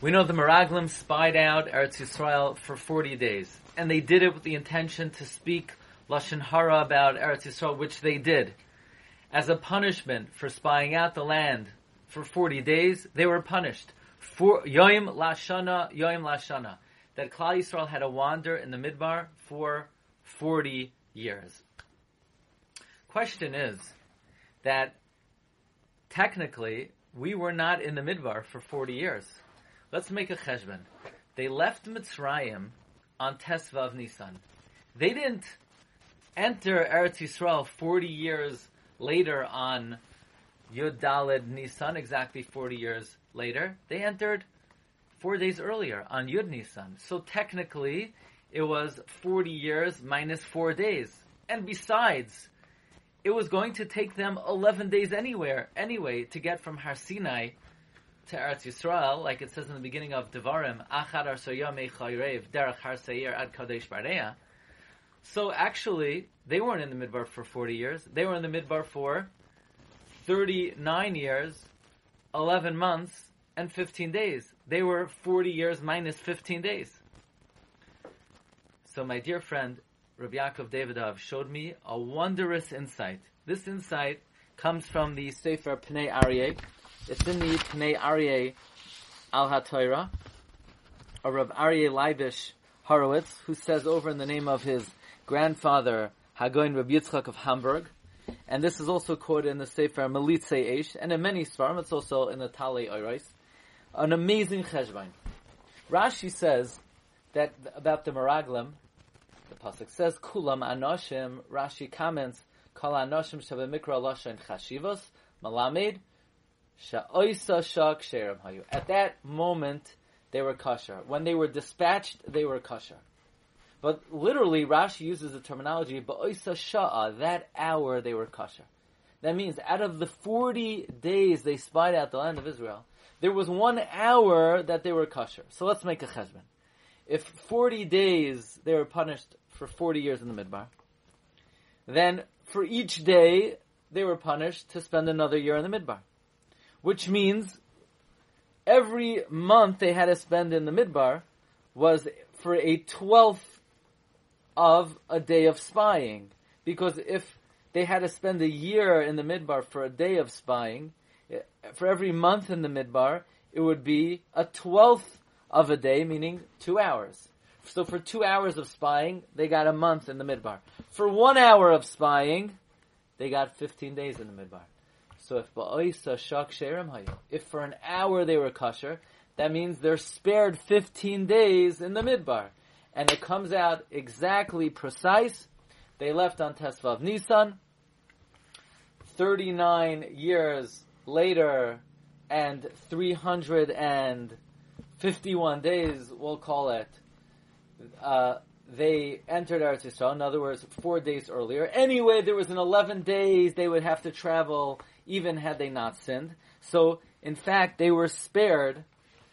We know the Meraglim spied out Eretz Yisrael for 40 days. And they did it with the intention to speak Lashon Hara about Eretz Yisrael, which they did. As a punishment for spying out the land for 40 days, they were punished. For Yoim Lashana, Yoim Lashana. That Klal Yisrael had to wander in the Midbar for 40 years. Question is that technically we were not in the Midbar for 40 years. Let's make a cheshbon. They left Mitzrayim on Tesvav Nisan. They didn't enter Eretz Yisrael 40 years later on Yud Daled Nisan, exactly 40 years later. They entered four days earlier on Yud Nisan. So technically, it was 40 years minus four days. And besides, it was going to take them 11 days anywhere, anyway, to get from Har Sinai to Eretz Yisrael, like it says in the beginning of Devarim, Achad Arsoyamei Chayrev, Derech Har Seir Ad Kadesh Barnea. So actually, they weren't in the Midbar for 40 years. They were in the Midbar for 39 years, 11 months, and 15 days. They were 40 years minus 15 days. So my dear friend, Rabbi Yaakov Davidov showed me a wondrous insight. This insight comes from the Sefer Pnei Aryeh, it's in the Pnei Aryeh Al HaTorah, of Rav Aryeh Leibish Horowitz, who says over in the name of his grandfather, Hagoin Rabbi Yitzchak of Hamburg, and this is also quoted in the Sefer Melitze Eish, and in many Svarim, it's also in the Talei Oirais, an amazing cheshbon. Rashi says that about the Meraglim, the pasuk says Kulam Anoshim. Rashi comments Kol Anoshim Shabemikra Lashon Chashivos Malamed at that moment, they were kosher. When they were dispatched, they were kosher. But literally, Rashi uses the terminology, ba'oisa sha'a, that hour they were kosher. That means out of the 40 days they spied out the land of Israel, there was one hour that they were kosher. So let's make a cheshbon. If 40 days they were punished for 40 years in the Midbar, then for each day they were punished to spend another year in the Midbar which means every month they had to spend in the midbar was for a twelfth of a day of spying. Because if they had to spend a year in the midbar for a day of spying, eh, for every month in the midbar, it would be a twelfth of a day, meaning two hours. So for two hours of spying, they got a month in the midbar. For one hour of spying, they got 15 days in the midbar. So if ba'oisa shak sherim if for an hour they were kosher, that means they're spared 15 days in the midbar. And it comes out exactly precise. They left on Tesvav Nisan. 39 years later and 351 days, we'll call it, uh, they entered Eretz Yisrael. In other words, four days earlier. Anyway, there was an 11 days they would have to travel even had they not sinned. So, in fact, they were spared,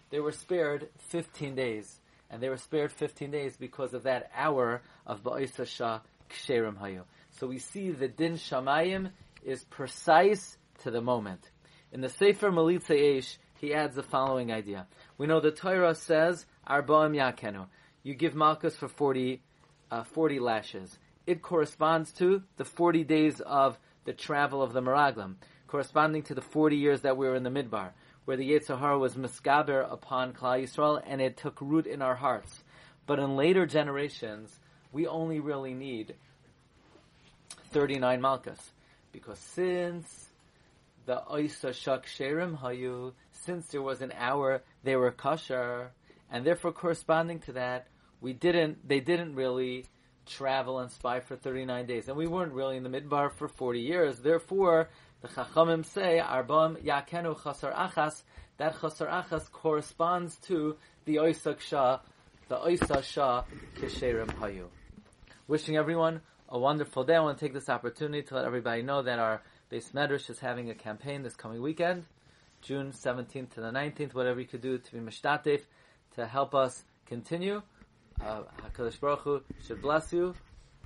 they were spared 15 days. And they were spared 15 days because of that hour of Ba'isa Shah Ksherim Hayu. So we see the Din Shamayim is precise to the moment. In the Sefer Melitze Eish, he adds the following idea. We know the Torah says, Arbaim Yakenu. You give Malkus for 40, uh, 40 lashes. It corresponds to the 40 days of the travel of the Meraglim corresponding to the 40 years that we were in the Midbar, where the Yetzer Hara was miskaber upon Klal Yisrael, and it took root in our hearts. But in later generations, we only really need 39 Malkas. Because since the Oisa Shak Sherim Hayu, since there was an hour, they were kosher, and therefore corresponding to that, we didn't, they didn't really travel and spy for 39 days. And we weren't really in the Midbar for 40 years. Therefore, the Chachamim say, Arbam Yakenu Chasar Achas, that Chasar Achas corresponds to the Oisak Shah, the Oisa Shah Kisherim Hayu. Wishing everyone a wonderful day. I want to take this opportunity to let everybody know that our beis medrash is having a campaign this coming weekend, June 17th to the 19th, whatever you could do to be mishtatif, to help us continue. Uh, HaKadosh Baruch Hu should bless you.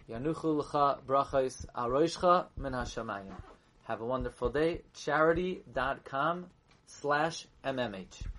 Yanuchu l'cha brachos aroishcha min. Have a wonderful day. Charidy.com slash MMH.